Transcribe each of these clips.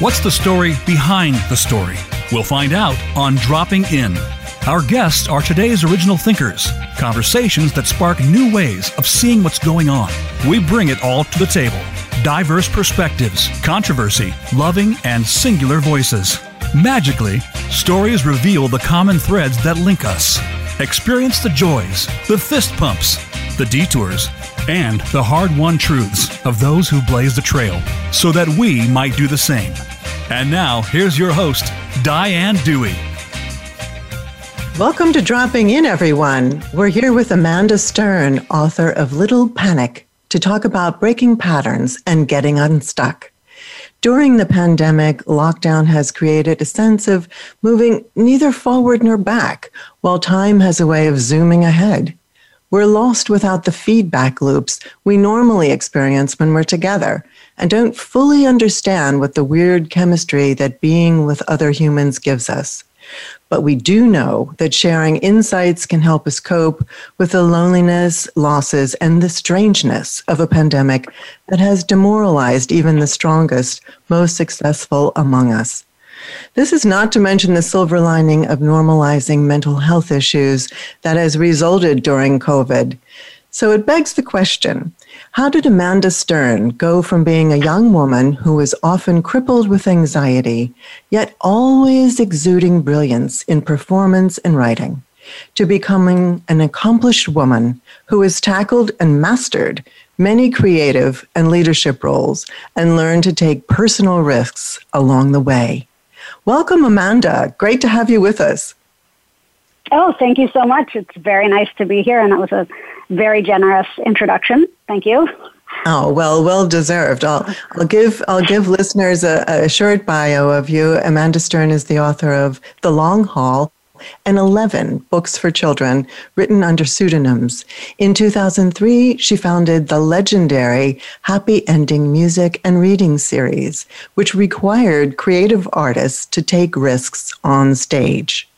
What's the story behind the story? We'll find out on Dropping In. Our guests are today's original thinkers, conversations that spark new ways of seeing what's going on. We bring it all to the table diverse perspectives, controversy, loving, and singular voices. Magically, stories reveal the common threads that link us. Experience the joys, the fist pumps, the detours, and the hard won truths of those who blaze the trail so that we might do the same. And now, here's your host, Diane Dewey. Welcome to Dropping In, everyone. We're here with Amanda Stern, author of Little Panic, to talk about breaking patterns and getting unstuck. During the pandemic, lockdown has created a sense of moving neither forward nor back, while time has a way of zooming ahead. We're lost without the feedback loops we normally experience when we're together and don't fully understand what the weird chemistry that being with other humans gives us. But we do know that sharing insights can help us cope with the loneliness, losses, and the strangeness of a pandemic that has demoralized even the strongest, most successful among us. This is not to mention the silver lining of normalizing mental health issues that has resulted during COVID. So it begs the question how did Amanda Stern go from being a young woman who was often crippled with anxiety, yet always exuding brilliance in performance and writing, to becoming an accomplished woman who has tackled and mastered many creative and leadership roles and learned to take personal risks along the way? Welcome, Amanda. Great to have you with us. Oh, thank you so much. It's very nice to be here, and that was a very generous introduction. Thank you. Oh well, well deserved. I'll, I'll give I'll give listeners a, a short bio of you. Amanda Stern is the author of The Long Haul, and 11 books for children written under pseudonyms. In 2003, she founded the legendary Happy Ending Music and Reading series, which required creative artists to take risks on stage.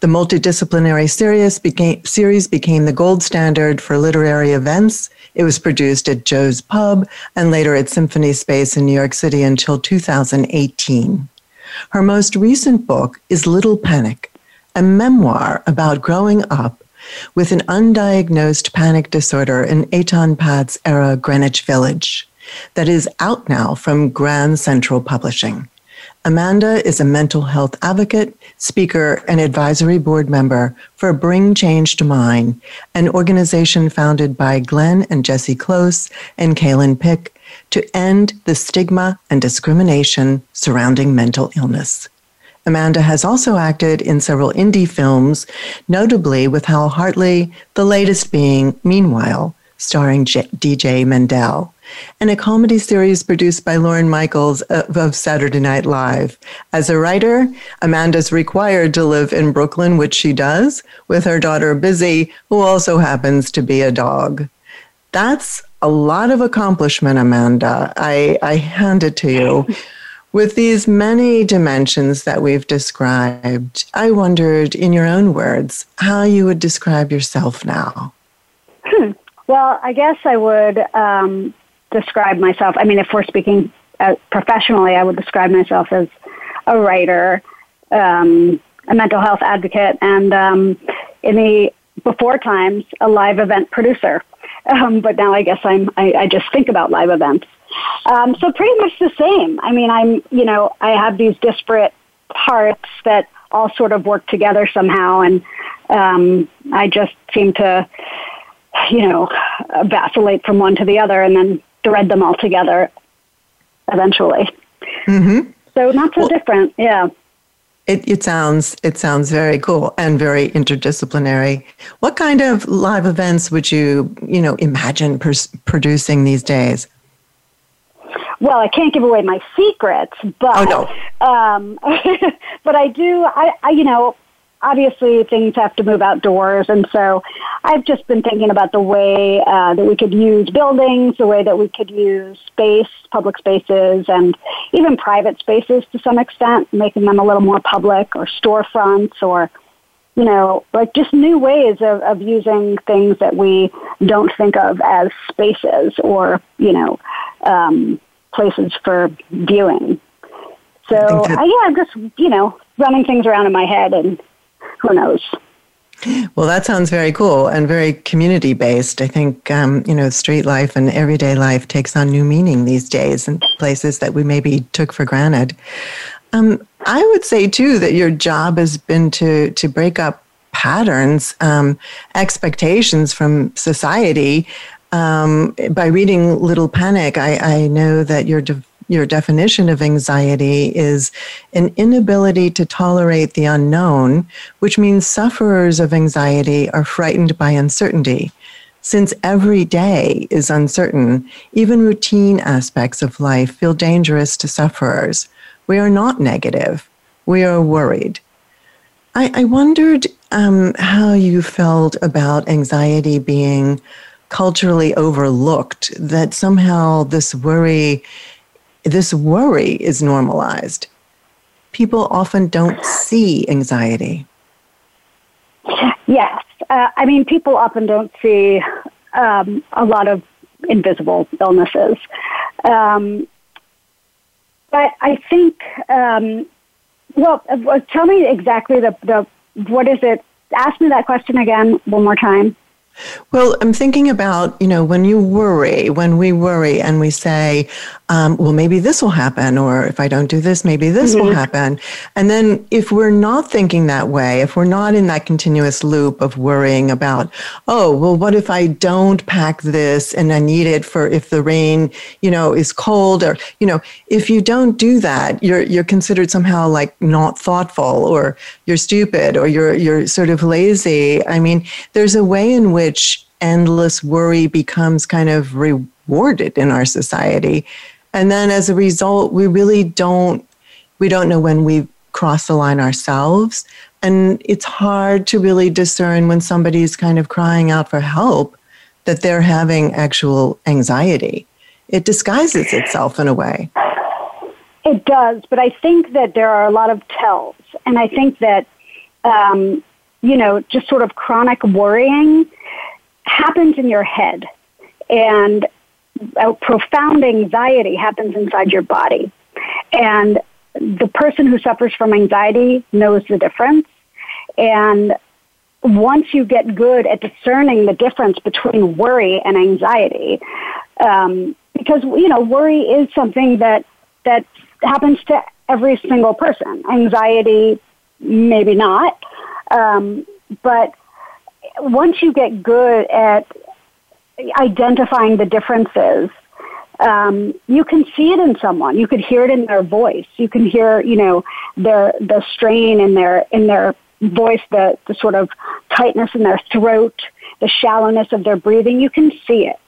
The multidisciplinary series became, series became the gold standard for literary events. It was produced at Joe's Pub and later at Symphony Space in New York City until 2018. Her most recent book is Little Panic, a memoir about growing up with an undiagnosed panic disorder in Etan Patz era Greenwich Village that is out now from Grand Central Publishing. Amanda is a mental health advocate, speaker, and advisory board member for Bring Change to Mind, an organization founded by Glenn and Jessie Close and Calen Pick to end the stigma and discrimination surrounding mental illness. Amanda has also acted in several indie films, notably with Hal Hartley, the latest being Meanwhile, starring J- DJ Mendel, and a comedy series produced by Lorne Michaels of, of Saturday Night Live. As a writer, Amanda's required to live in Brooklyn, which she does, with her daughter Busy, who also happens to be a dog. That's a lot of accomplishment, Amanda. I, I hand it to you. With these many dimensions that we've described, I wondered, in your own words, how you would describe yourself now. Hmm. Well, I guess I would um, describe myself. I mean, if we're speaking uh, professionally, I would describe myself as a writer, um, a mental health advocate, and um, in the before times, a live event producer. Um, but now I guess I'm I, I just think about live events. Um, so pretty much the same. I mean, I'm, you know, I have these disparate parts that all sort of work together somehow, and um, I just seem to, you know, vacillate from one to the other, and then thread them all together eventually. Mm-hmm. So not so well, different, yeah. It, it sounds it sounds very cool and very interdisciplinary. What kind of live events would you you know imagine pers- producing these days? well, I can't give away my secrets, but oh, no. um, but I do. I, I, you know, obviously things have to move outdoors, and so I've just been thinking about the way uh, that we could use buildings, the way that we could use space, public spaces, and even private spaces to some extent, making them a little more public, or storefronts, or you know, like just new ways of, of using things that we don't think of as spaces or, you know, um, places for viewing. So I, yeah, I'm just you know running things around in my head, and who knows. Well, that sounds very cool and very community based. I think, um, you know, street life and everyday life takes on new meaning these days in places that we maybe took for granted. Um, I would say, too, that your job has been to, to break up patterns, um, expectations from society. Um, by reading Little Panic, I, I know that your de- your definition of anxiety is an inability to tolerate the unknown, which means sufferers of anxiety are frightened by uncertainty. Since every day is uncertain, even routine aspects of life feel dangerous to sufferers. We are not negative, we are worried. I, I wondered um, how you felt about anxiety being culturally overlooked, that somehow this worry this worry is normalized. People often don't see anxiety. Yes. Uh, I mean, people often don't see um, a lot of invisible illnesses. Um, but I think, um, well, uh, tell me exactly the, the, what is it? Ask me that question again one more time. Well, I'm thinking about, you know, when you worry, when we worry and we say, um, well, maybe this will happen, or if I don't do this, maybe this mm-hmm. will happen. And then if we're not thinking that way, if we're not in that continuous loop of worrying about, oh, well, what if I don't pack this and I need it for if the rain, you know, is cold or, you know, if you don't do that, you're, you're considered somehow like not thoughtful or you're stupid or you're, you're sort of lazy. I mean, there's a way in which endless worry becomes kind of rewarded in our society and then as a result, we really don't we don't know when we've crossed the line ourselves. And it's hard to really discern when somebody's kind of crying out for help that they're having actual anxiety. It disguises itself in a way. It does, but I think that there are a lot of tells. And I think that, um, you know, just sort of chronic worrying happens in your head. And a profound anxiety happens inside your body. And the person who suffers from anxiety knows the difference. And once you get good at discerning the difference between worry and anxiety, um, because you know worry is something that that happens to every single person. Anxiety, maybe not, um, but once you get good at identifying the differences. Um, you can see it in someone. You could hear it in their voice. You can hear, you know, their the strain in their in their voice, the the sort of tightness in their throat, the shallowness of their breathing. You can see it.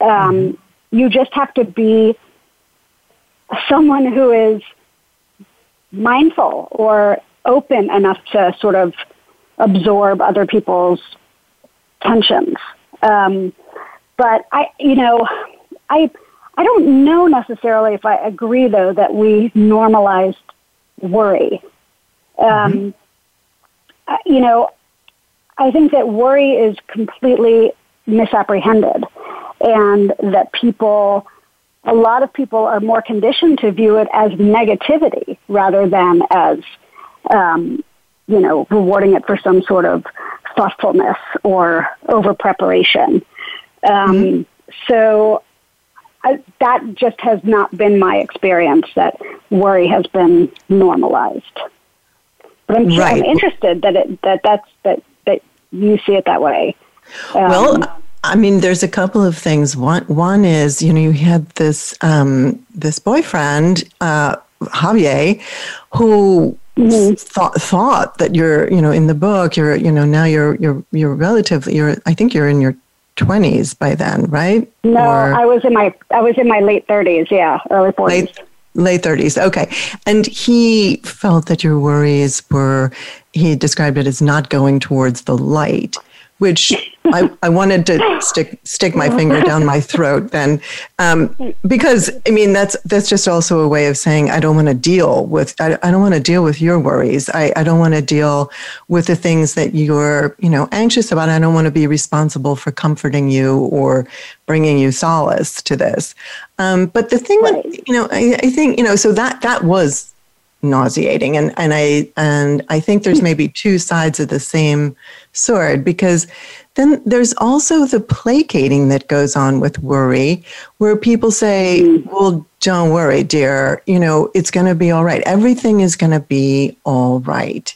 Um, mm-hmm. You just have to be someone who is mindful or open enough to sort of absorb other people's tensions. Um, but I, you know, I, I don't know necessarily if I agree though that we normalized worry. Um, mm-hmm. You know, I think that worry is completely misapprehended, and that people, a lot of people, are more conditioned to view it as negativity rather than as, um, you know, rewarding it for some sort of thoughtfulness or over preparation. Um, mm-hmm. So I, that just has not been my experience that worry has been normalized. But I'm, right. I'm interested that it that that's that that you see it that way. Um, well, I mean, there's a couple of things. One one is you know you had this um, this boyfriend uh, Javier who mm-hmm. thought thought that you're you know in the book you're you know now you're you're you're relatively you're I think you're in your 20s by then, right? No, or I was in my I was in my late 30s, yeah, early 40s. Late, late 30s. Okay. And he felt that your worries were he described it as not going towards the light which I, I wanted to stick stick my finger down my throat then, um, because I mean that's that's just also a way of saying I don't want to deal with I, I don't want to deal with your worries. I, I don't want to deal with the things that you're you know anxious about. I don't want to be responsible for comforting you or bringing you solace to this. Um, but the thing right. that you know I, I think you know so that that was nauseating and and I and I think there's maybe two sides of the same sword because then there's also the placating that goes on with worry where people say mm-hmm. well don't worry dear you know it's going to be all right everything is going to be all right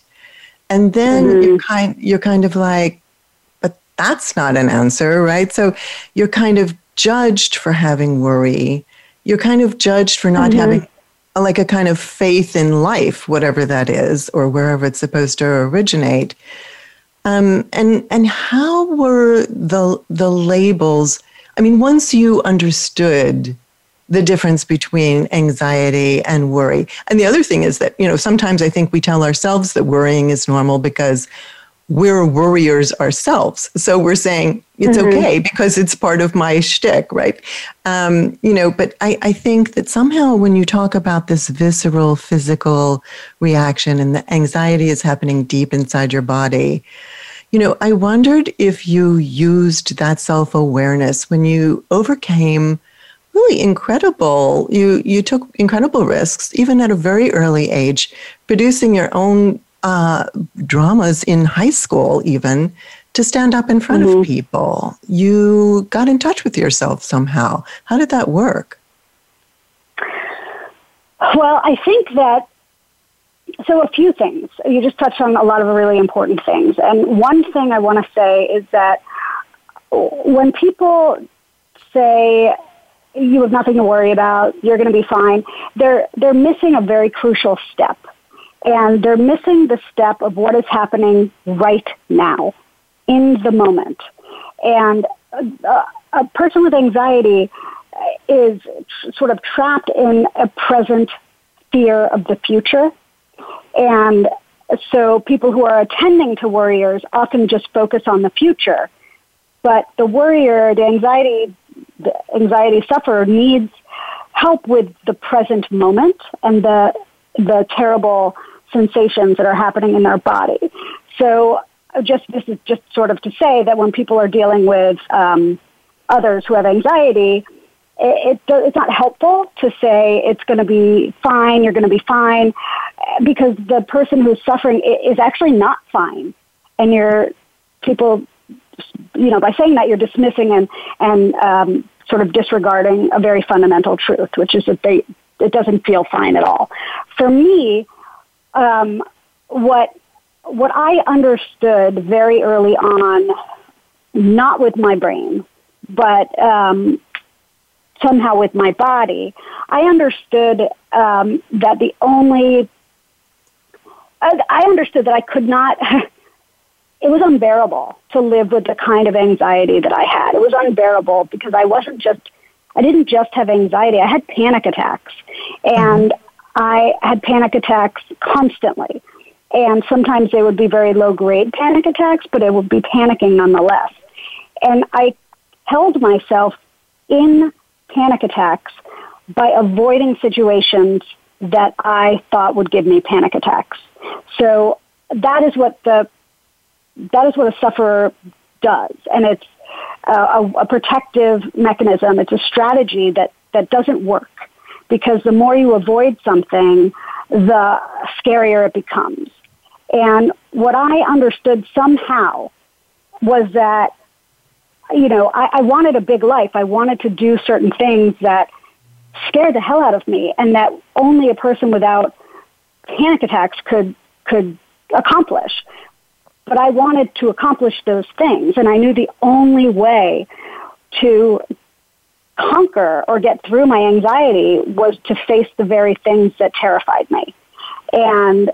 and then mm-hmm. you're kind you're kind of like but that's not an answer right so you're kind of judged for having worry you're kind of judged for not mm-hmm. having like a kind of faith in life, whatever that is, or wherever it's supposed to originate. Um, and and how were the the labels? I mean, once you understood the difference between anxiety and worry, and the other thing is that you know sometimes I think we tell ourselves that worrying is normal because we're worriers ourselves. So we're saying it's mm-hmm. okay because it's part of my shtick, right? Um, you know, but I, I think that somehow when you talk about this visceral physical reaction and the anxiety is happening deep inside your body, you know, I wondered if you used that self awareness when you overcame really incredible you you took incredible risks even at a very early age producing your own uh, dramas in high school, even to stand up in front mm-hmm. of people. You got in touch with yourself somehow. How did that work? Well, I think that so a few things. You just touched on a lot of really important things. And one thing I want to say is that when people say you have nothing to worry about, you're going to be fine, they're they're missing a very crucial step and they're missing the step of what is happening right now, in the moment. And uh, a, a person with anxiety uh, is sort of trapped in a present fear of the future. And so people who are attending to worriers often just focus on the future. But the worrier, the anxiety, the anxiety sufferer needs help with the present moment and the the terrible sensations that are happening in their body. So just this is just sort of to say that when people are dealing with um, others who have anxiety, it, it, it's not helpful to say it's going to be fine, you're going to be fine, because the person who's suffering is actually not fine, and you're people, you know, by saying that you're dismissing and and um, sort of disregarding a very fundamental truth, which is that they it doesn't feel fine at all. For me, um, what what I understood very early on, not with my brain, but um, somehow with my body, I understood um, that the only I, I understood that I could not. it was unbearable to live with the kind of anxiety that I had. It was unbearable because I wasn't just I didn't just have anxiety. I had panic attacks. And I had panic attacks constantly. And sometimes they would be very low grade panic attacks, but it would be panicking nonetheless. And I held myself in panic attacks by avoiding situations that I thought would give me panic attacks. So that is what the that is what a sufferer does, and it's a, a protective mechanism. It's a strategy that that doesn't work because the more you avoid something, the scarier it becomes. And what I understood somehow was that, you know, I, I wanted a big life. I wanted to do certain things that scared the hell out of me and that only a person without panic attacks could, could accomplish. But I wanted to accomplish those things and I knew the only way to conquer or get through my anxiety was to face the very things that terrified me. And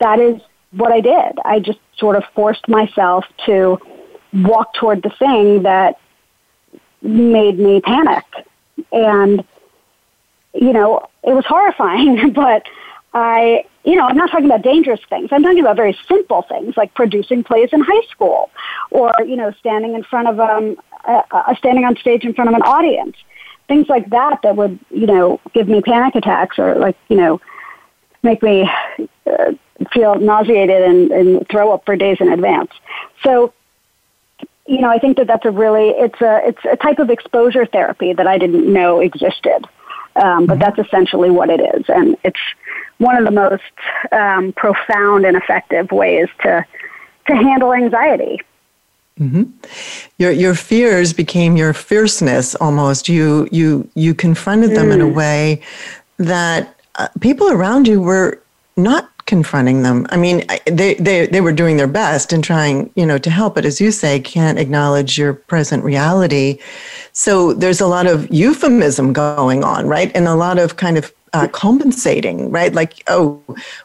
that is what I did. I just sort of forced myself to walk toward the thing that made me panic. And, you know, it was horrifying, but I, you know, I'm not talking about dangerous things. I'm talking about very simple things like producing plays in high school or, you know, standing in front of um, uh, uh, standing on stage in front of an audience, things like that that would you know give me panic attacks or like you know make me uh, feel nauseated and, and throw up for days in advance. So you know, I think that that's a really it's a it's a type of exposure therapy that I didn't know existed, um, but mm-hmm. that's essentially what it is, and it's one of the most um, profound and effective ways to to handle anxiety. Mm-hmm. Your your fears became your fierceness almost. You you you confronted them mm. in a mm. way that uh, people around you were not confronting them. I mean, they, they they were doing their best and trying, you know, to help, but as you say, can't acknowledge your present reality. So there's a lot of euphemism going on, right? And a lot of kind of uh, compensating, right? Like, oh,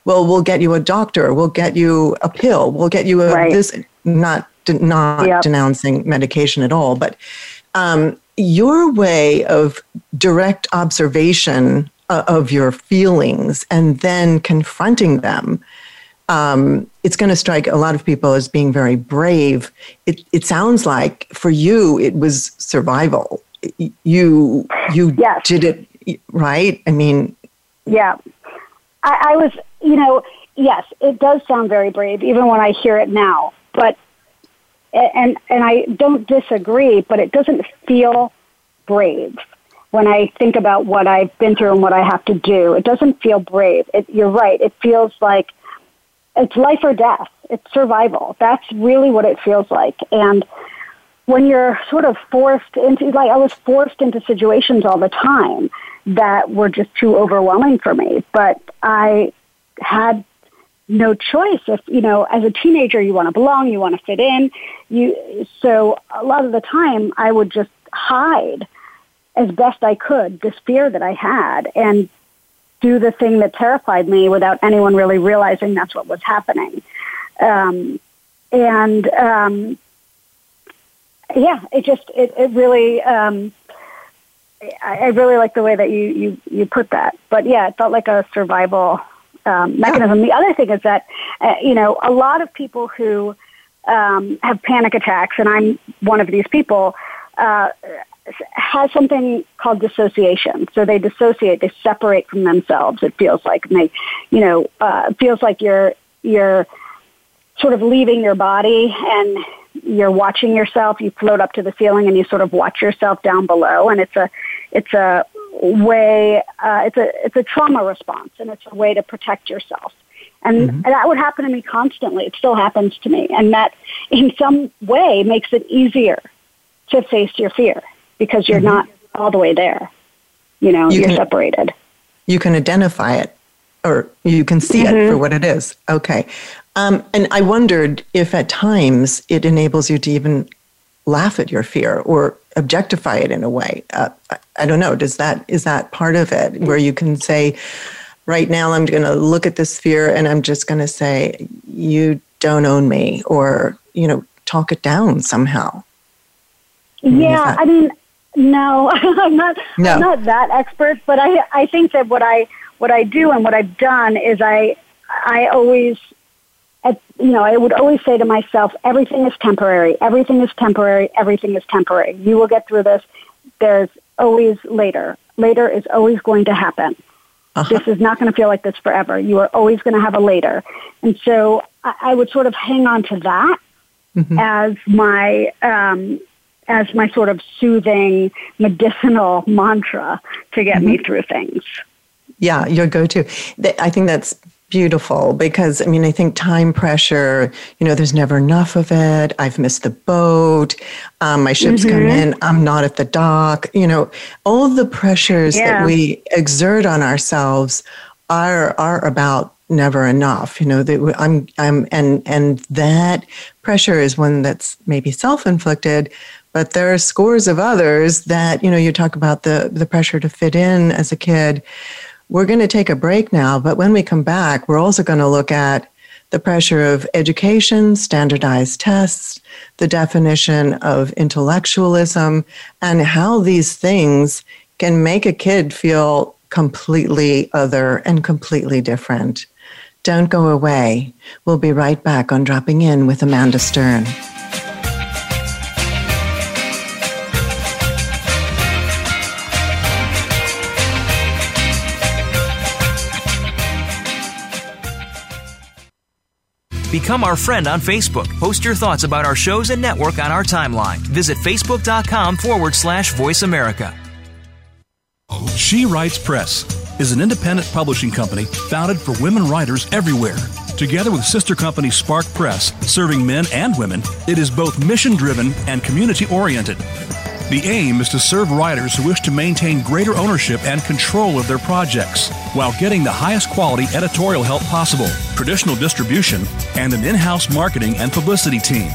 well, we'll get you a doctor, we'll get you a pill, we'll get you a right. this. Not not yep. denouncing medication at all, but um, your way of direct observation uh, of your feelings and then confronting them. Um, it's going to strike a lot of people as being very brave. It, it sounds like for you it was survival. You you yes. did it right. I mean, yeah, I, I was. You know, yes, it does sound very brave, even when I hear it now. But and and I don't disagree, but it doesn't feel brave when I think about what I've been through and what I have to do. It doesn't feel brave. It, you're right. It feels like it's life or death. It's survival. That's really what it feels like. And when you're sort of forced into, like I was forced into situations all the time that were just too overwhelming for me. But I had no choice. If you know as a teenager you want to belong you want to fit in. You so a lot of the time i would just hide as best i could this fear that i had and do the thing that terrified me without anyone really realizing that's what was happening. Um, and um, yeah it just it, it really um, I, I really like the way that you, you you put that. But yeah it felt like a survival um, mechanism. Yeah. The other thing is that, uh, you know, a lot of people who um, have panic attacks, and I'm one of these people, uh, has something called dissociation. So they dissociate, they separate from themselves. It feels like, and they, you know, uh, feels like you're you're sort of leaving your body and you're watching yourself. You float up to the ceiling and you sort of watch yourself down below, and it's a it's a way uh, it's a it's a trauma response and it's a way to protect yourself and, mm-hmm. that would happen to me constantly it still happens to me and that in some way makes it easier to face your fear because you're mm-hmm. not all the way there you know you are separated you can identify it or you can see mm-hmm. it for what it is okay um, and i wondered if at times it enables you to even laugh at your fear or objectify it in a way. Uh, I, don't know. Does that is that part of it where you can say, right now I'm going to look at this fear and I'm just going to say, you don't own me, or you know, talk it down somehow. Yeah, I mean, no, I'm not. No. I'm not that expert, but I I think that what I what I do and what I've done is I I always you know, I would always say to myself, everything is temporary, everything is temporary, everything is temporary. You will get through this. There's always later. Later is always going to happen. Uh-huh. This is not going to feel like this forever. You are always going to have a later. And so I, I would sort of hang on to that mm-hmm. as my, um, as my sort of soothing medicinal mantra to get mm-hmm. me through things. Yeah, your go-to. I think that's beautiful because I mean, I think time pressure, you know, there's never enough of it. I've missed the boat. Um, my ship's mm-hmm. come in. I'm not at the dock. You know, all the pressures yeah. that we exert on ourselves are, are about never enough. You know, that I'm, I'm, and, and that pressure is one that's maybe self-inflicted, but there are scores of others that, you know, you talk about the, the pressure to fit in as a kid we're going to take a break now, but when we come back, we're also going to look at the pressure of education, standardized tests, the definition of intellectualism, and how these things can make a kid feel completely other and completely different. Don't go away. We'll be right back on Dropping In with Amanda Stern. Become our friend on Facebook. Post your thoughts about our shows and network on our timeline. Visit facebook.com forward slash voice America. She Writes Press is an independent publishing company founded for women writers everywhere. Together with sister company Spark Press, serving men and women, it is both mission driven and community oriented. The aim is to serve writers who wish to maintain greater ownership and control of their projects while getting the highest quality editorial help possible, traditional distribution, and an in house marketing and publicity team.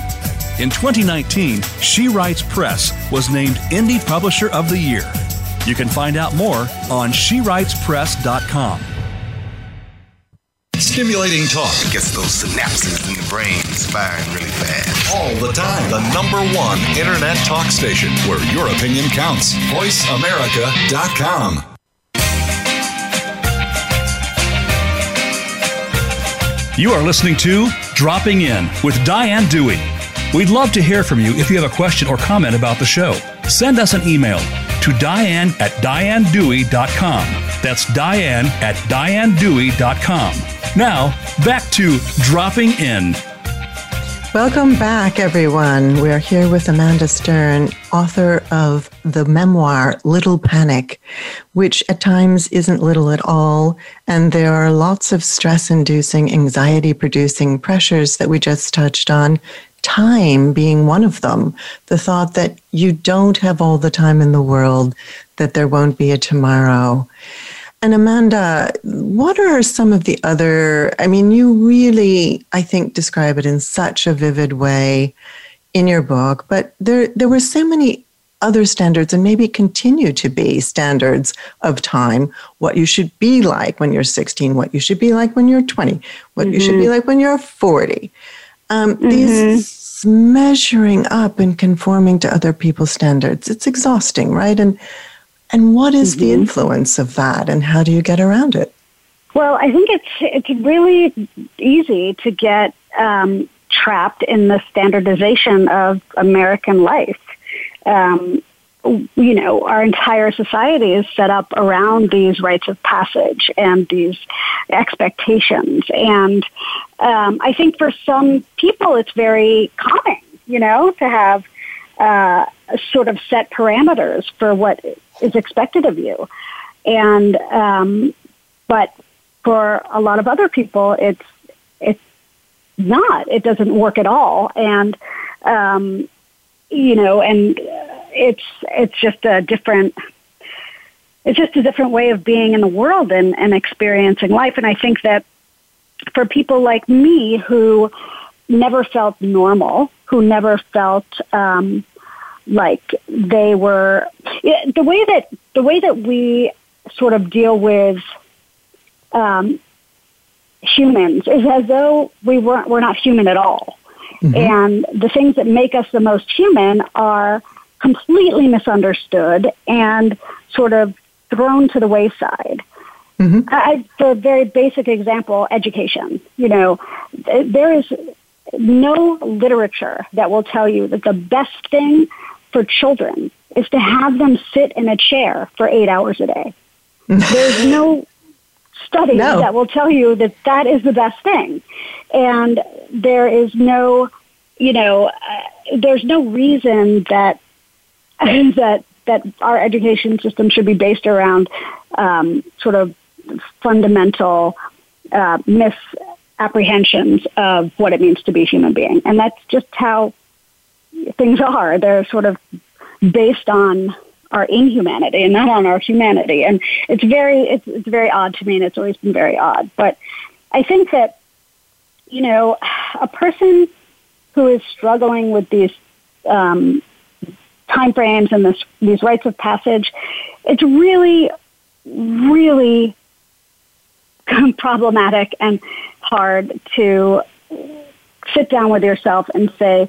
In 2019, She Writes Press was named Indie Publisher of the Year. You can find out more on SheWritesPress.com. Stimulating talk It gets those synapses in the brain firing really fast. All the time. The number one internet talk station where your opinion counts. VoiceAmerica.com. You are listening to Dropping In with Diane Dewey. We'd love to hear from you if you have a question or comment about the show. Send us an email to diane at dianedewey.com. That's diane at dianedewey.com. Now, back to Dropping In. Welcome back, everyone. We are here with Amanda Stern, author of the memoir Little Panic, which at times isn't little at all. And there are lots of stress inducing, anxiety producing pressures that we just touched on. Time being one of them. The thought that you don't have all the time in the world, that there won't be a tomorrow. And Amanda, what are some of the other? I mean, you really, I think, describe it in such a vivid way in your book, but there, there were so many other standards and maybe continue to be standards of time what you should be like when you're 16 what you should be like when you're 20 what you should be like when you're 40 um, these measuring up and conforming to other people's standards it's exhausting right? And and what is the influence of that and how do you get around it? Well, I think it's it's really easy to get um, trapped in the standardization of American life. Um, you know, our entire society is set up around these rites of passage and these expectations, and um, I think for some people it's very calming, you know, to have uh, sort of set parameters for what is expected of you, and um, but for a lot of other people, it's it's not. It doesn't work at all, and um, you know, and it's it's just a different. It's just a different way of being in the world and, and experiencing life. And I think that for people like me who never felt normal, who never felt um, like they were the way that the way that we sort of deal with um, humans is as though we weren't we're not human at all. And the things that make us the most human are completely misunderstood and sort of thrown to the wayside. I, for a very basic example, education. You know, there is no literature that will tell you that the best thing for children is to have them sit in a chair for eight hours a day. There's no study No. that will tell you that that is the best thing. And there is no, you know, uh, there's no reason that that that our education system should be based around um, sort of fundamental uh, misapprehensions of what it means to be a human being, and that's just how things are. They're sort of based on our inhumanity and not on our humanity, and it's very it's, it's very odd to me, and it's always been very odd. But I think that you know a person who is struggling with these um, time frames and this, these rites of passage, it's really, really problematic and hard to sit down with yourself and say,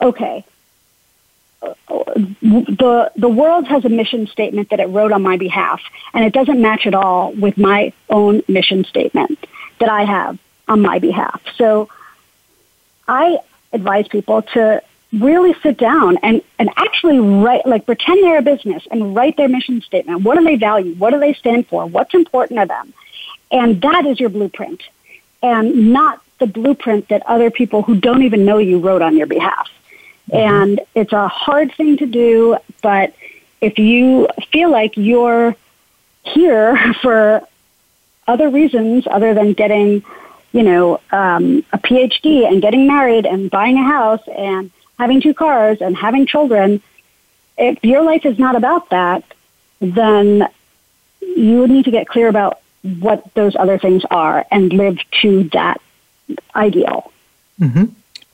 okay, the the world has a mission statement that it wrote on my behalf, and it doesn't match at all with my own mission statement that I have on my behalf. So, I advise people to really sit down and, and actually write, like pretend they're a business and write their mission statement. What do they value? What do they stand for? What's important to them? And that is your blueprint and not the blueprint that other people who don't even know you wrote on your behalf. And it's a hard thing to do, but if you feel like you're here for other reasons other than getting, you know, um, a PhD and getting married and buying a house and having two cars and having children, if your life is not about that, then you would need to get clear about what those other things are and live to that ideal. Mm-hmm.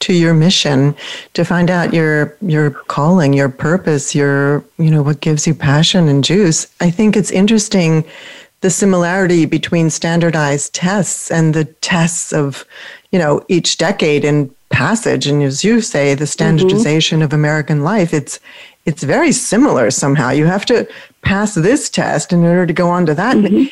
To your mission, to find out your your calling, your purpose, your you know what gives you passion and juice. I think it's interesting the similarity between standardized tests and the tests of you know each decade and passage and as you say the standardization mm-hmm. of american life it's it's very similar somehow you have to pass this test in order to go on to that mm-hmm.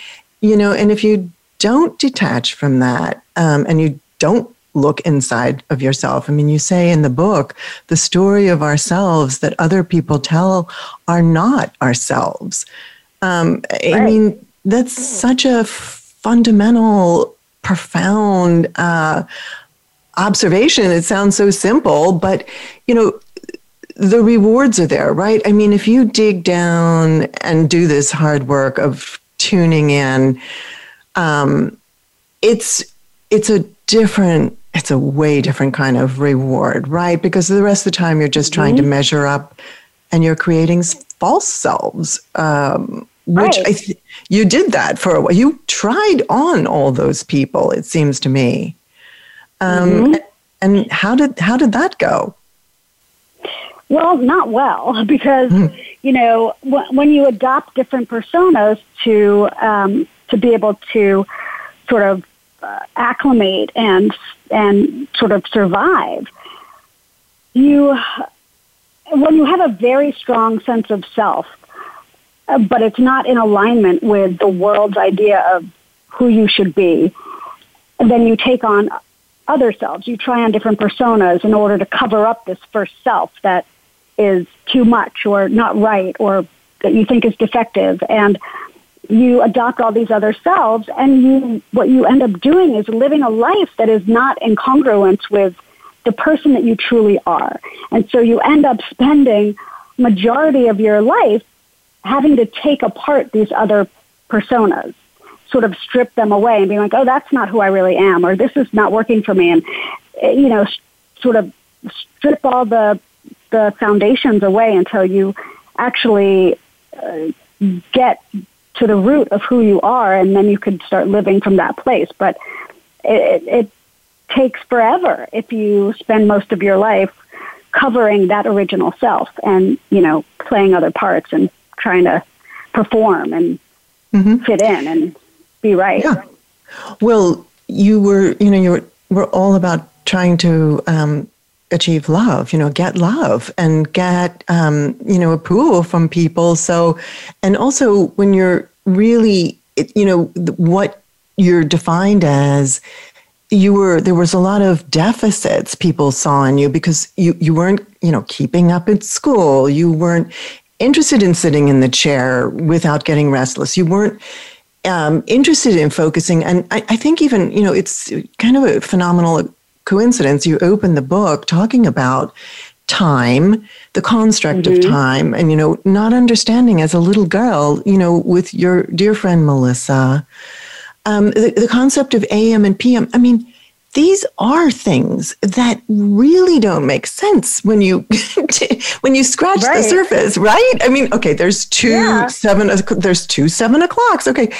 you know and if you don't detach from that um, and you don't look inside of yourself. I mean, you say in the book, the story of ourselves that other people tell are not ourselves. Um, right. I mean, that's such a fundamental, profound uh, observation. It sounds so simple, but, you know, the rewards are there, right? I mean, if you dig down and do this hard work of tuning in, um, it's it's a different it's a way different kind of reward, right? Because the rest of the time you're just trying mm-hmm. to measure up and you're creating false selves. Um, which right. I th- you did that for a while. You tried on all those people. It seems to me. Um, mm-hmm. And how did how did that go? Well, not well, because mm. you know w- when you adopt different personas to um, to be able to sort of acclimate and and sort of survive. You, when you have a very strong sense of self, uh, but it's not in alignment with the world's idea of who you should be, then you take on other selves. You try on different personas in order to cover up this first self that is too much or not right or that you think is defective. And you adopt all these other selves and you what you end up doing is living a life that is not in congruence with the person that you truly are. And so you end up spending majority of your life having to take apart these other personas sort of strip them away and being like oh that's not who i really am or this is not working for me and eh, you know sort of strip all the the foundations away until you actually uh, get to the root of who you are, and then you could start living from that place. But it, it takes forever if you spend most of your life covering that original self and you know playing other parts and trying to perform and mm-hmm. fit in and be right. Yeah. Well, you were you know you were, were all about trying to um, achieve love, you know, get love and get, um, you know, approval from people. So, and also when you're really, you know, what you're defined as, you were, there was a lot of deficits people saw in you because you, you weren't, you know, keeping up at school. You weren't interested in sitting in the chair without getting restless. You weren't, um, interested in focusing. And I, I, think even, you know, it's kind of a phenomenal coincidence, you open the book talking about time, the construct mm-hmm. of time, and, you know, not understanding as a little girl, you know, with your dear friend Melissa, um, the, the concept of AM and PM. I mean, these are things that really don't make sense when you when you scratch right. the surface right i mean okay there's two yeah. seven there's two seven o'clocks okay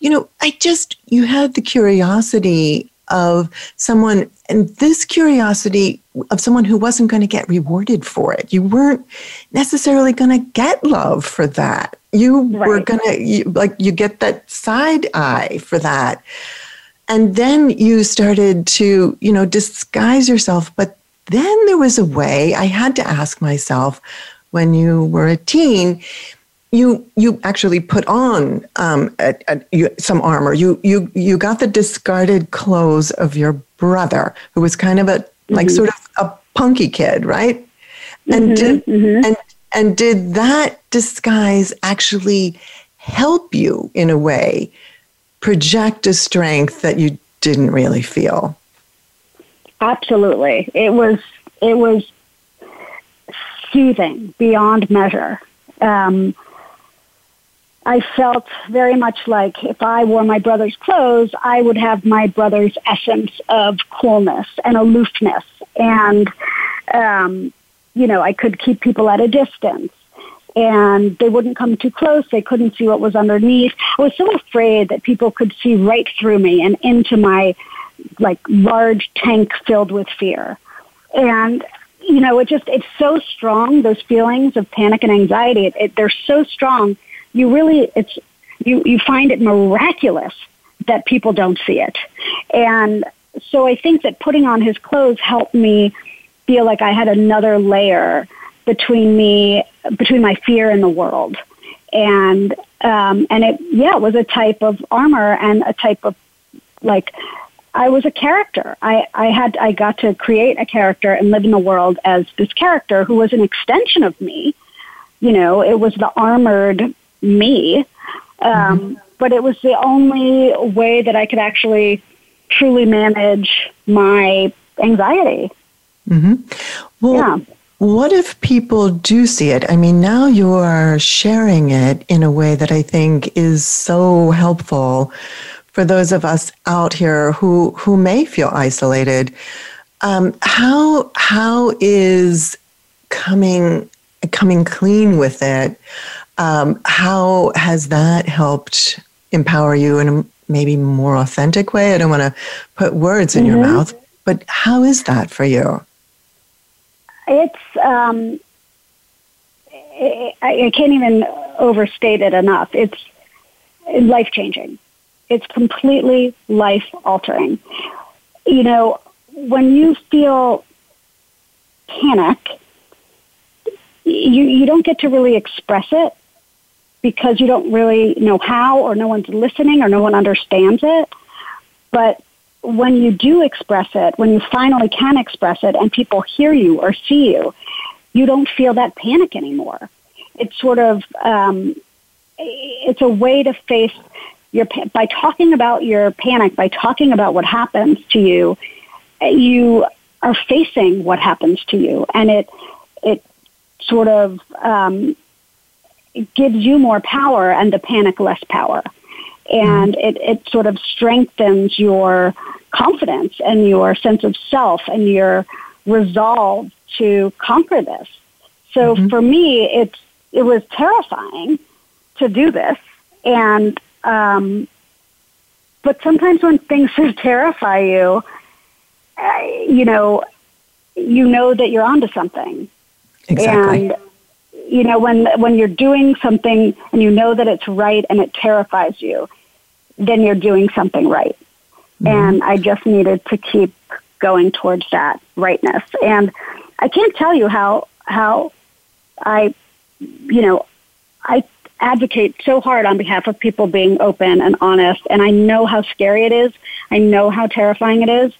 you know i just you had the curiosity of someone and this curiosity of someone who wasn't going to get rewarded for it. You weren't necessarily going to get love for that. You right. were going to like you get that side eye for that. And then you started to, you know, disguise yourself, but then there was a way I had to ask myself when you were a teen, you you actually put on um, a, a, you, some armor. You you you got the discarded clothes of your brother, who was kind of a mm-hmm. like sort of a punky kid, right? And mm-hmm, did mm-hmm. and and did that disguise actually help you in a way project a strength that you didn't really feel? Absolutely, it was it was soothing beyond measure. Um, I felt very much like if I wore my brother's clothes, I would have my brother's essence of coolness and aloofness. And, um, you know, I could keep people at a distance and they wouldn't come too close. They couldn't see what was underneath. I was so afraid that people could see right through me and into my like large tank filled with fear. And you know, it just it's so strong. Those feelings of panic and anxiety, it, it, they're so strong. You really, it's you you find it miraculous that people don't see it. And so I think that putting on his clothes helped me feel like I had another layer between me between my fear and the world. And um, and it yeah, it was a type of armor and a type of like I was a character. I, I had I got to create a character and live in the world as this character who was an extension of me. You know, it was the armored me. Um, mm-hmm. But it was the only way that I could actually truly manage my anxiety. Mm-hmm. Well, yeah. What if people do see it? I mean, now you are sharing it in a way that I think is so helpful for those of us out here who who may feel isolated. Um, how how is coming coming clean with it? Um, how has that helped empower you in a maybe more authentic way? I don't want to put words in mm-hmm. your mouth, but how is that for you? It's um, I, I can't even overstate it enough. It's life changing. It's completely life altering. You know, when you feel panic, you, you don't get to really express it because you don't really know how or no one's listening or no one understands it. But when you do express it, when you finally can express it and people hear you or see you, you don't feel that panic anymore. It's sort of, um, it's a way to face your by talking about your panic, by talking about what happens to you, you are facing what happens to you, and it it sort of um, gives you more power and the panic less power, and it it sort of strengthens your confidence and your sense of self and your resolve to conquer this. So mm-hmm. for me, it's it was terrifying to do this, and um, but sometimes when things terrify you, uh, you know, you know that you're onto something. Exactly. And you know when when you're doing something and you know that it's right and it terrifies you, then you're doing something right. Mm-hmm. And I just needed to keep going towards that rightness. And I can't tell you how how I you know I advocate so hard on behalf of people being open and honest. And I know how scary it is. I know how terrifying it is.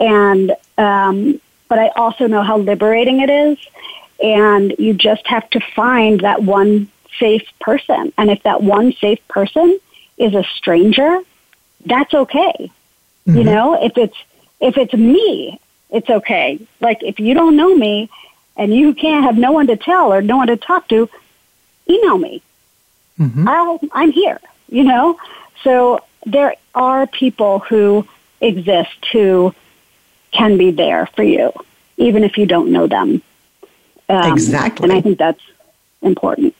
And, um, but I also know how liberating it is. And you just have to find that one safe person. And if that one safe person is a stranger, that's okay. Mm-hmm. You know, if it's, if it's me, it's okay. Like if you don't know me and you can't have no one to tell or no one to talk to, email me mm-hmm. I'll, I'm here, you know? So there are people who exist who can be there for you, even if you don't know them. Um, exactly. And I think that's important.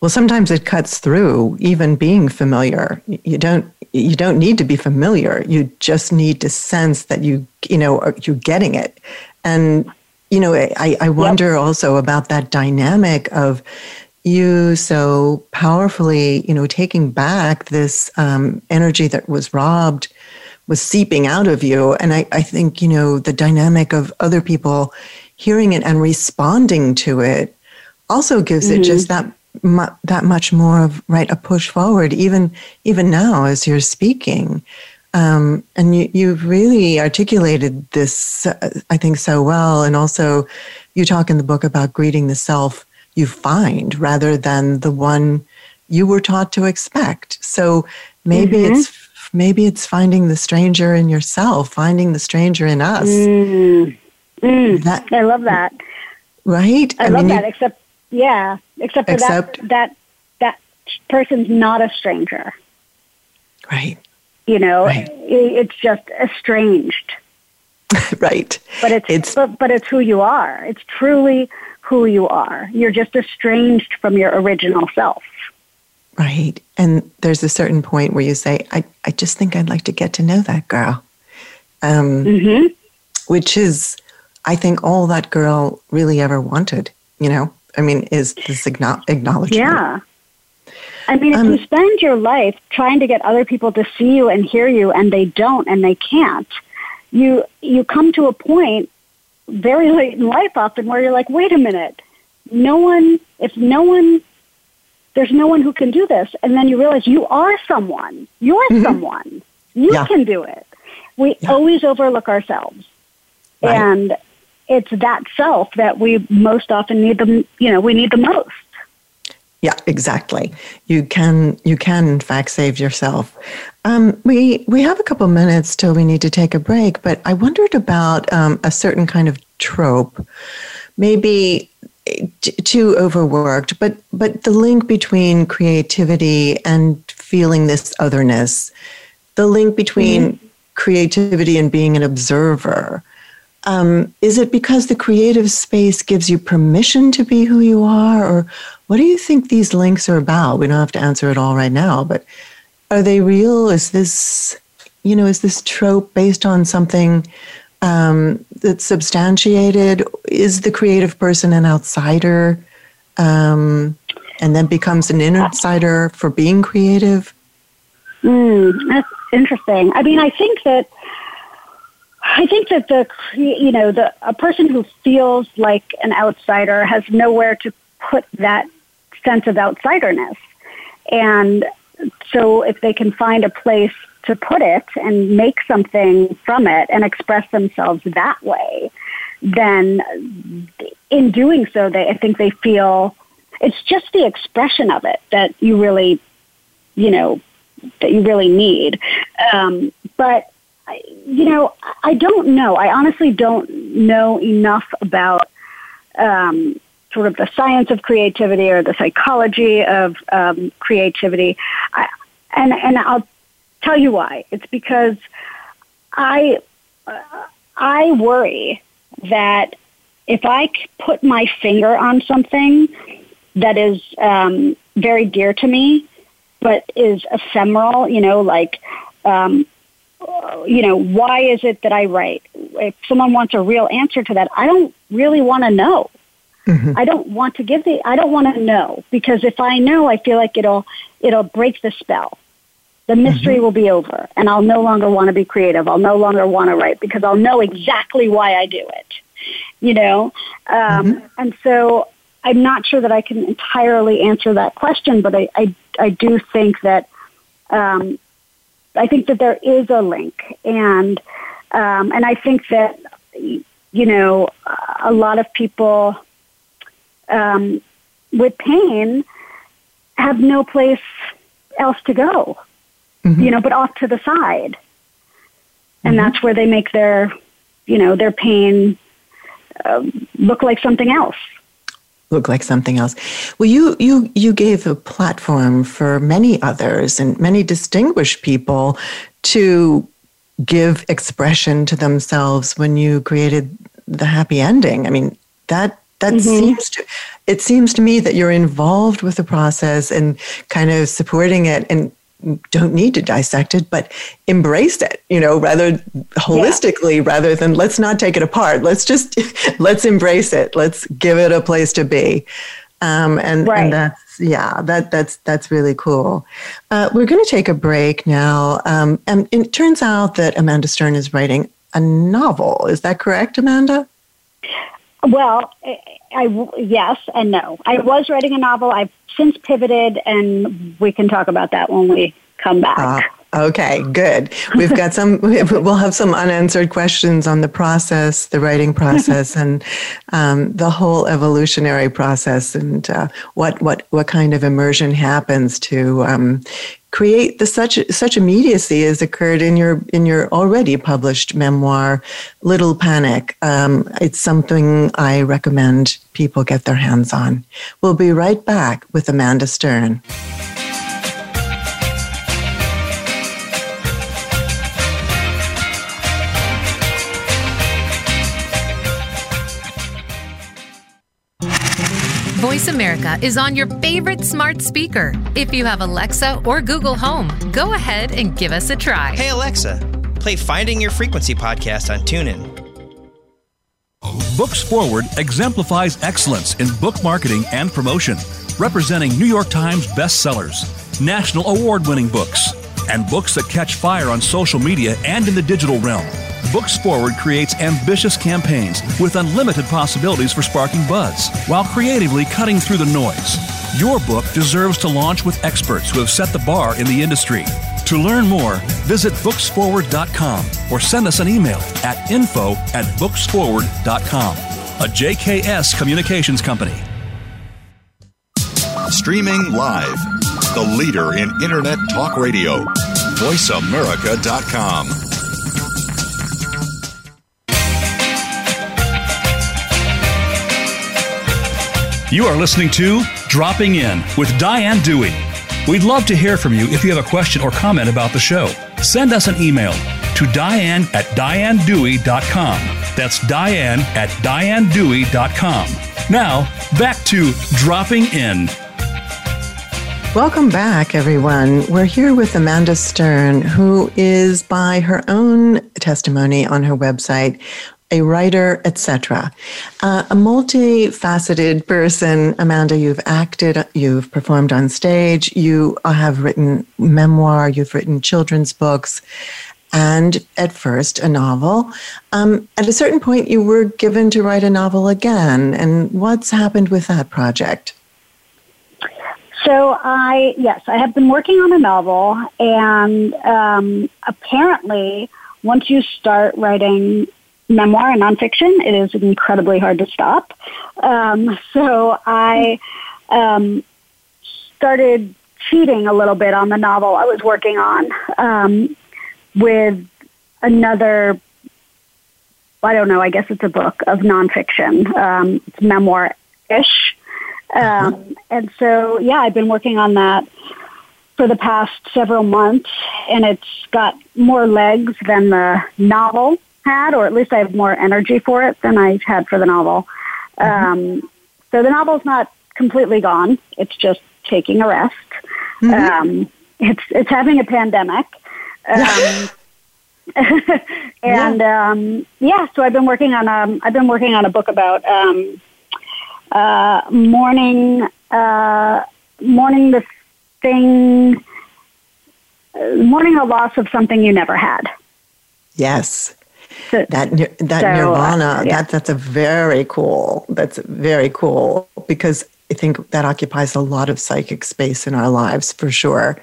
Well, sometimes it cuts through even being familiar. You don't you don't need to be familiar. You just need to sense that you you know you're getting it. And you know, I, I wonder yep. also about that dynamic of you so powerfully, you know, taking back this um, energy that was robbed, was seeping out of you. And I, I think, you know, the dynamic of other people hearing it and responding to it also gives mm-hmm. it just that mu- that much more of right a push forward even even now as you're speaking um, and you, you've really articulated this uh, i think so well and also you talk in the book about greeting the self you find rather than the one you were taught to expect. So maybe mm-hmm. it's maybe it's finding the stranger in yourself, finding the stranger in us. Mm. Mm. That, I love that. Right? I, I love mean, that. You, except, yeah, except for except, that that that person's not a stranger. Right. You know, Right. i- it's just estranged. right. But it's, It's- but, but it's who you are. It's truly who you are. You're just estranged from your original self. Right. And there's a certain point where you say, I, I just think I'd like to get to know that girl. Um, hmm Which is, I think, all that girl really ever wanted, you know? I mean, is this acknowledgement. Yeah. I mean, if Um, you spend your life trying to get other people to see you and hear you, and they don't, and they can't, you you come to a point very late in life, often where you're like, wait a minute, no one, if no one, there's no one who can do this, and then you realize you are someone, you're Mhm. someone, you Yeah. can do it. We Yeah. always overlook ourselves, Right. and it's that self that we most often need the, you know, we need the most. Yeah, exactly. You can you can in fact save yourself. Um, we we have a couple minutes till we need to take a break, but I wondered about um, a certain kind of trope, maybe too overworked, but but the link between creativity and feeling this otherness, the link between creativity and being an observer. Um, is it because the creative space gives you permission to be who you are, or what do you think these links are about? We don't have to answer it all right now, but are they real? Is this, you know, is this trope based on something um, that's substantiated? Is the creative person an outsider, um, and then becomes an insider for being creative? Mm, that's interesting. I mean, I think that I think that the you know the a person who feels like an outsider has nowhere to put that sense of outsiderness, and so if they can find a place to put it and make something from it and express themselves that way, then in doing so, they I think they feel it's just the expression of it that you really, you know, that you really need. Um, but you know, I don't know. I honestly don't know enough about um, sort of the science of creativity or the psychology of um, creativity. I, and and I'll tell you why. It's because I uh, I worry that if I put my finger on something that is um, very dear to me, but is ephemeral, you know, like, um, you know, why is it that I write? If someone wants a real answer to that, I don't really want to know. Mhm. I don't want to give the. I don't want to know because if I know, I feel like it'll it'll break the spell. The mystery will be over, and I'll no longer want to be creative. I'll no longer want to write because I'll know exactly why I do it. You know, um, and so I'm not sure that I can entirely answer that question, but I I, I do think that um, I think that there is a link, and um, and I think that you know a lot of people um, with pain have no place else to go, Mhm. you know, but off to the side, and that's where they make their you know their pain uh, look like something else. Look like something else. Well, you you you gave a platform for many others and many distinguished people to give expression to themselves when you created the happy ending. I mean, that that mm-hmm. seems to it seems to me that you're involved with the process and kind of supporting it and don't need to dissect it but embrace it you know rather holistically rather than let's not take it apart. Let's just let's embrace it. Let's give it a place to be. Um, and, Right. and that's yeah that that's that's really cool. Uh, we're going to take a break now. Um, and it turns out that amanda stern is writing a novel. Is that correct amanda Well, I, I- yes and no. I was writing a novel. I've since pivoted, and we can talk about that when we come back. Ah, okay, good. We've got some. We'll have some unanswered questions on the process, the writing process, and um, the whole evolutionary process, and uh, what what what kind of immersion happens to um, create the such such immediacy as occurred in your in your already published memoir, Little Panic. Um, it's something I recommend people get their hands on. We'll be right back with Amanda Stern. Voice America is on your favorite smart speaker. If you have Alexa or Google Home, go ahead and give us a try. Hey, Alexa, play Finding Your Frequency podcast on TuneIn. Books Forward exemplifies excellence in book marketing and promotion, representing New York Times bestsellers, national award winning books, and books that catch fire on social media and in the digital realm. Books Forward creates ambitious campaigns with unlimited possibilities for sparking buzz while creatively cutting through the noise. Your book deserves to launch with experts who have set the bar in the industry. To learn more, visit booksforward.com or send us an email at info at booksforward.com. A JKS Communications Company. Streaming live, the leader in Internet Talk Radio, voiceamerica.com. You are listening to Dropping In with Diane Dewey. We'd love to hear from you if you have a question or comment about the show. Send us an email to diane at dianedewey.com. That's diane at dianedewey.com. Now, back to Dropping In. Welcome back, everyone. We're here with Amanda Stern, who is, by her own testimony on her website, a writer, etc. Uh, a multifaceted person. Amanda, you've acted, you've performed on stage, you have written memoir, you've written children's books, and at first a novel. Um, at a certain point, you were given to write a novel again. And what's happened with that project? So I yes, I have been working on a novel, and um, apparently, once you start writing memoir and nonfiction, it is incredibly hard to stop. Um, so I um, started cheating a little bit on the novel I was working on um, with another. I don't know. I guess it's a book of nonfiction. Um, it's memoir ish. Um, and so, yeah, I've been working on that for the past several months, and it's got more legs than the novel had, or at least I have more energy for it than I had for the novel. Mm-hmm. Um, so the novel's not completely gone; it's just taking a rest. Mm-hmm. Um, it's it's having a pandemic. Um, and yeah. Um, yeah, so I've been working on um, I've been working on a book about um, uh, mourning uh, mourning the thing uh, mourning a loss of something you never had. Yes. That that so, nirvana uh, yeah. that that's a very cool that's very cool because I think that occupies a lot of psychic space in our lives for sure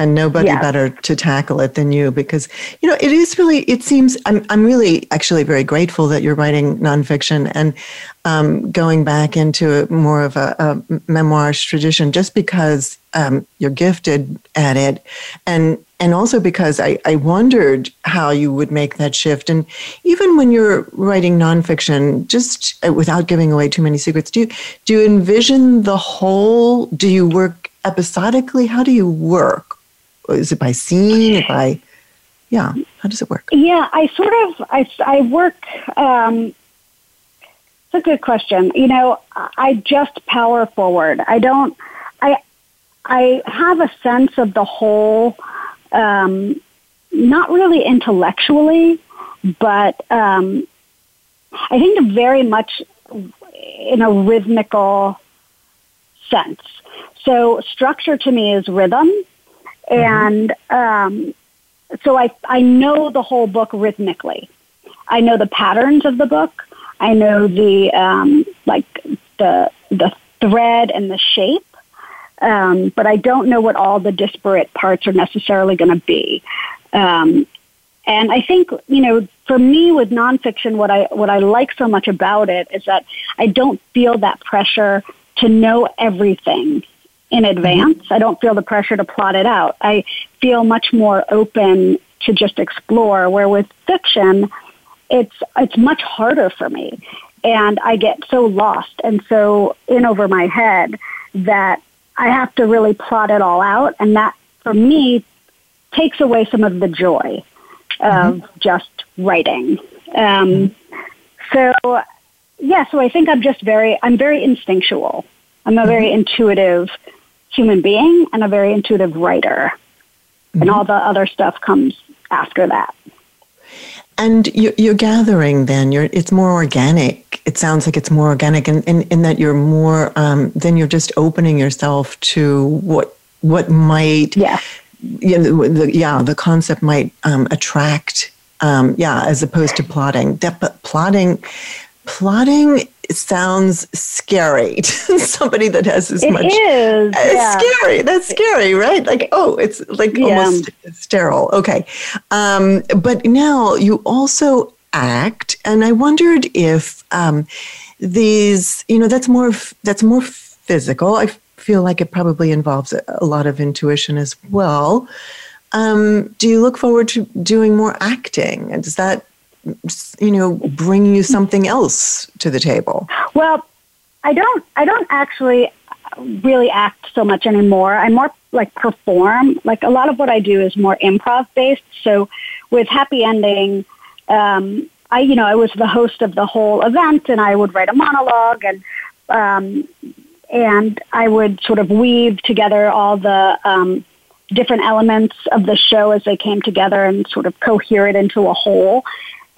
and nobody yeah. better to tackle it than you because you know it is really it seems i'm, I'm really actually very grateful that you're writing nonfiction and um, going back into more of a, a memoirs tradition just because um, you're gifted at it and and also because I, I wondered how you would make that shift and even when you're writing nonfiction just uh, without giving away too many secrets do you do you envision the whole do you work episodically how do you work is it by scene? By yeah, how does it work? Yeah, I sort of I I work. Um, it's a good question. You know, I just power forward. I don't. I I have a sense of the whole. Um, not really intellectually, but um, I think very much in a rhythmical sense. So structure to me is rhythm, Mm-hmm. And um, so I, I know the whole book rhythmically. I know the patterns of the book. I know the um, like the the thread and the shape, um, but I don't know what all the disparate parts are necessarily going to be. Um, and I think you know, for me with nonfiction, what I what I like so much about it is that I don't feel that pressure to know everything in advance. I don't feel the pressure to plot it out. I feel much more open to just explore. Where with fiction, it's it's much harder for me, and I get so lost and so in over my head that I have to really plot it all out, and that for me takes away some of the joy of mm-hmm. just writing. Um, so yeah, so I think I'm just very I'm very instinctual. I'm a very mm-hmm. intuitive human being and a very intuitive writer. Mm-hmm. And all the other stuff comes after that. And you, you're gathering then, you're, it's more organic. It sounds like it's more organic in, in, in that you're more, um, then you're just opening yourself to what, what might, yeah, you know, the, yeah, the concept might um, attract, um, yeah, as opposed to plotting. That, but plotting, plotting sounds scary to somebody that has this it much. Is, it's yeah. scary. That's scary, right? Like, oh, it's like yeah. almost sterile. Okay. Um, but now you also act, and I wondered if um, these, you know, that's more that's more physical. I feel like it probably involves a lot of intuition as well. Um, do you look forward to doing more acting? And does that you know, bring you something else to the table? Well, I don't. I don't actually really act so much anymore. I'm more like perform. Like a lot of what I do is more improv based. So with Happy Ending, um, I you know I was the host of the whole event, and I would write a monologue and. Um, and I would sort of weave together all the um, different elements of the show as they came together and sort of cohere it into a whole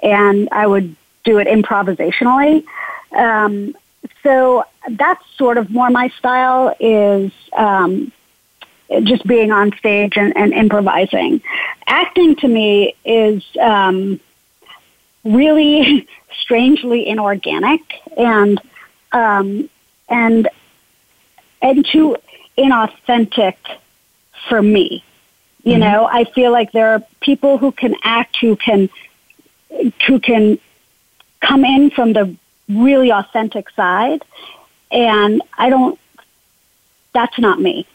and I would do it improvisationally. Um, so that's sort of more my style is um, just being on stage and, and, improvising. Acting to me is um, really strangely inorganic and um, and and too inauthentic for me. You mm-hmm. know, I feel like there are people who can act who can who can come in from the really authentic side. And I don't, that's not me.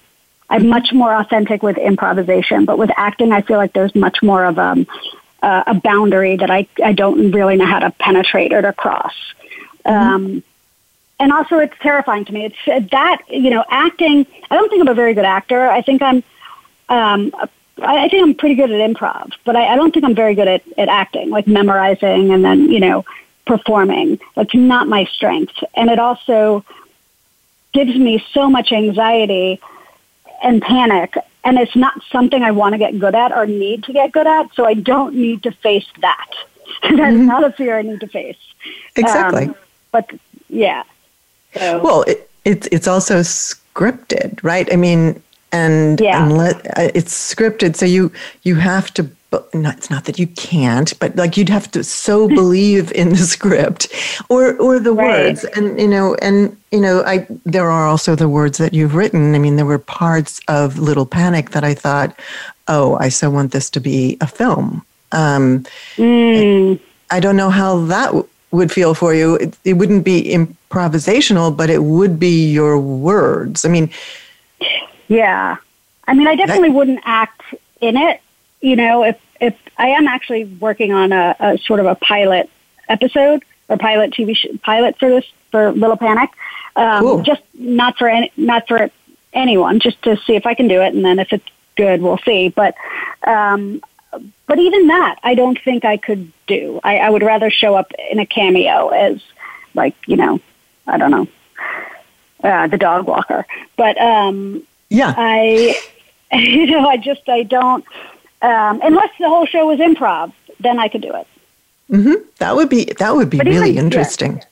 I'm mm-hmm. much more authentic with improvisation, but with acting, I feel like there's much more of a, um, uh, a boundary that I, I don't really know how to penetrate or to cross. Mm-hmm. Um, and also, it's terrifying to me. It's uh, that, you know, acting, I don't think I'm a very good actor. I think I'm um, I think I'm pretty good at improv, but I, I don't think I'm very good at, at acting, like memorizing and then, you know, performing. That's not my strength. And it also gives me so much anxiety and panic. And it's not something I want to get good at or need to get good at. So I don't need to face that. That's mm-hmm. not a fear I need to face. Exactly. Um, but yeah. So. Well, it, it's it's also scripted, right? I mean, and yeah. and let uh, it's scripted so you you have to not, it's not that you can't but like you'd have to so believe in the script or or the right. words and you know and you know i there are also the words that you've written i mean there were parts of little panic that i thought oh i so want this to be a film um mm. i don't know how that w- would feel for you it, it wouldn't be improvisational but it would be your words i mean yeah. I mean, I definitely wouldn't act in it. You know, if, if I am actually working on a, a sort of a pilot episode or pilot TV sh- pilot for this, for Little Panic, um, cool. just not for any, not for anyone, just to see if I can do it. And then if it's good, we'll see. But, um, but even that, I don't think I could do. I, I would rather show up in a cameo as like, you know, I don't know, uh, the dog walker. But, um, yeah. I, you know, I just, I don't, um, unless the whole show was improv, then I could do it. Mm-hmm. That would be, that would be but really even, interesting. Yeah.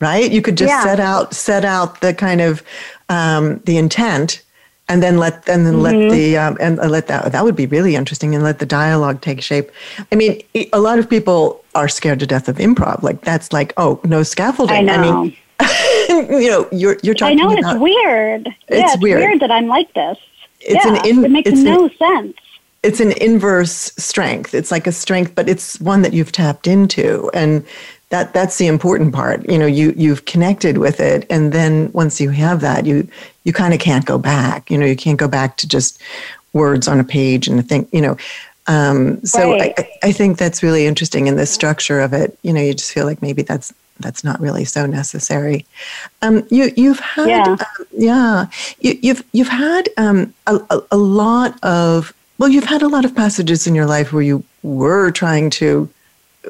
Right? You could just yeah. set out, set out the kind of, um, the intent and then let and then mm-hmm. let the um, and let that that would be really interesting and let the dialogue take shape. I mean, a lot of people are scared to death of improv. Like that's like, oh, no scaffolding. I know. I mean, you know, you're you're talking. I know about, it's weird. It's, yeah, it's weird. weird. that I'm like this. It's yeah, an in, it makes no an, sense. It's an inverse strength. It's like a strength, but it's one that you've tapped into, and that that's the important part. You know, you you've connected with it, and then once you have that, you you kind of can't go back. You know, you can't go back to just words on a page and think. You know, um, so right. I, I think that's really interesting in the structure of it. You know, you just feel like maybe that's that's not really so necessary. Um, you you've had yeah, uh, yeah you, you've you've had um, a, a, a lot of well you've had a lot of passages in your life where you were trying to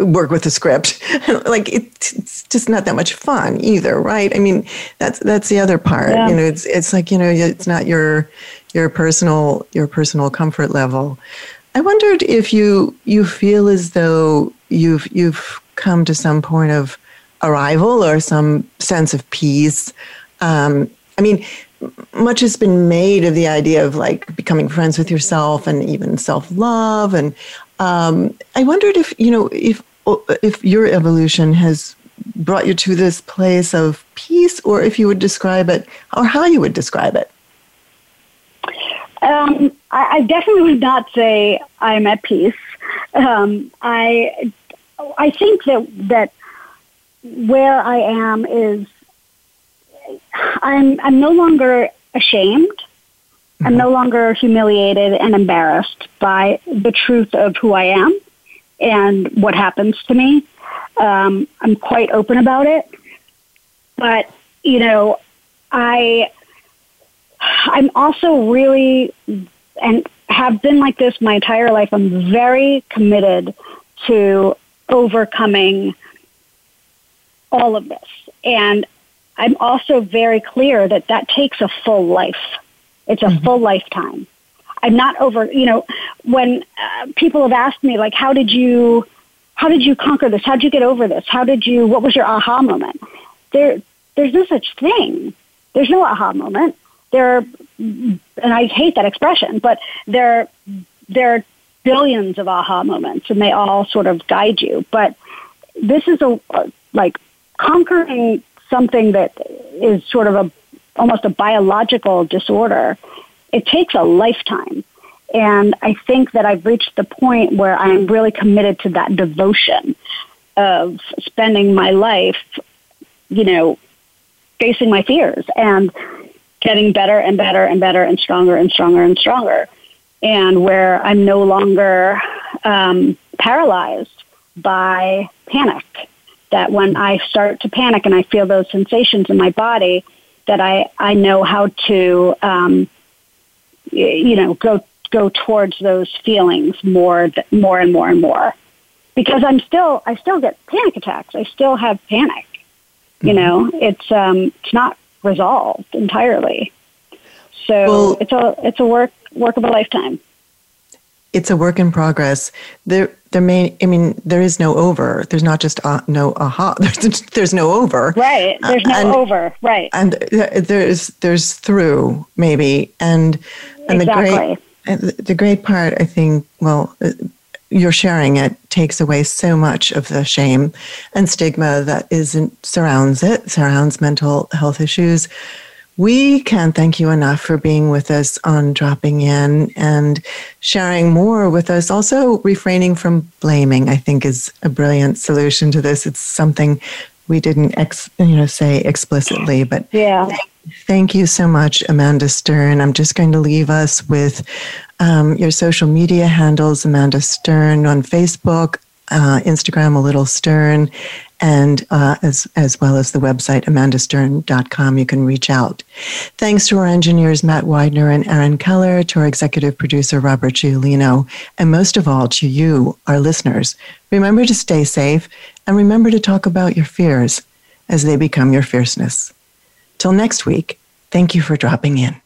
work with a script. Like it's just not that much fun either right? I mean that's that's the other part. Yeah. you know it's it's like you know it's not your your personal your personal comfort level. I wondered if you you feel as though you've you've come to some point of arrival or some sense of peace. Um, i mean much has been made of the idea of like becoming friends with yourself and even self-love and um, I wondered if you know if if your evolution has brought you to this place of peace, or if you would describe it, or how you would describe it. Um, I, I, definitely would not say I'm at peace. Um, I I think that that where I am is I'm I'm no longer ashamed. I'm mm-hmm. no longer humiliated and embarrassed by the truth of who I am and what happens to me. Um, I'm quite open about it, but you know, I I'm also really and have been like this my entire life. I'm very committed to overcoming all of this, and I'm also very clear that that takes a full life. It's a mm-hmm. full lifetime. I'm not over, you know, when uh, people have asked me, like, how did you, how did you conquer this? How did you get over this? How did you, what was your aha moment? There, there's no such thing. There's no aha moment. There, are, and I hate that expression, but there, there are billions of aha moments and they all sort of guide you. But this is a, like conquering something that is sort of a, almost a biological disorder it takes a lifetime. And I think that I've reached the point where I'm really committed to that devotion of spending my life, you know, facing my fears and getting better and better and better and stronger and stronger and stronger. And where I'm no longer um, paralyzed by panic. That when I start to panic and I feel those sensations in my body, that I, I know how to um, you know, go go towards those feelings more, more and more and more, because I'm still, I still get panic attacks. I still have panic. You mm-hmm. know, it's um, it's not resolved entirely. So well, it's a it's a work work of a lifetime. It's a work in progress. There, there may. I mean, there is no over. There's not just uh, no aha. There's there's no over. Right. There's no and, over. Right. And there's there's through maybe and and exactly. the great, the great part, I think, well, uh, you're sharing it takes away so much of the shame and stigma that isn't surrounds it, surrounds mental health issues. We can't thank you enough for being with us on dropping in and sharing more with us. Also, refraining from blaming, I think, is a brilliant solution to this. It's something we didn't ex, you know say explicitly, but yeah. Thank you so much, Amanda Stern. I'm just going to leave us with um, your social media handles Amanda Stern on Facebook, uh, Instagram, a little Stern, and uh, as, as well as the website, amandastern.com. You can reach out. Thanks to our engineers, Matt Widener and Aaron Keller, to our executive producer, Robert Giolino, and most of all, to you, our listeners. Remember to stay safe and remember to talk about your fears as they become your fierceness. Till next week, thank you for dropping in.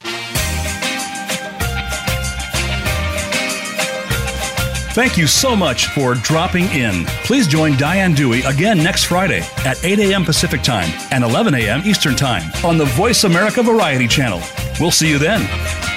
Thank you so much for dropping in. Please join Diane Dewey again next Friday at 8 a.m. Pacific Time and 11 a.m. Eastern Time on the Voice America Variety Channel. We'll see you then.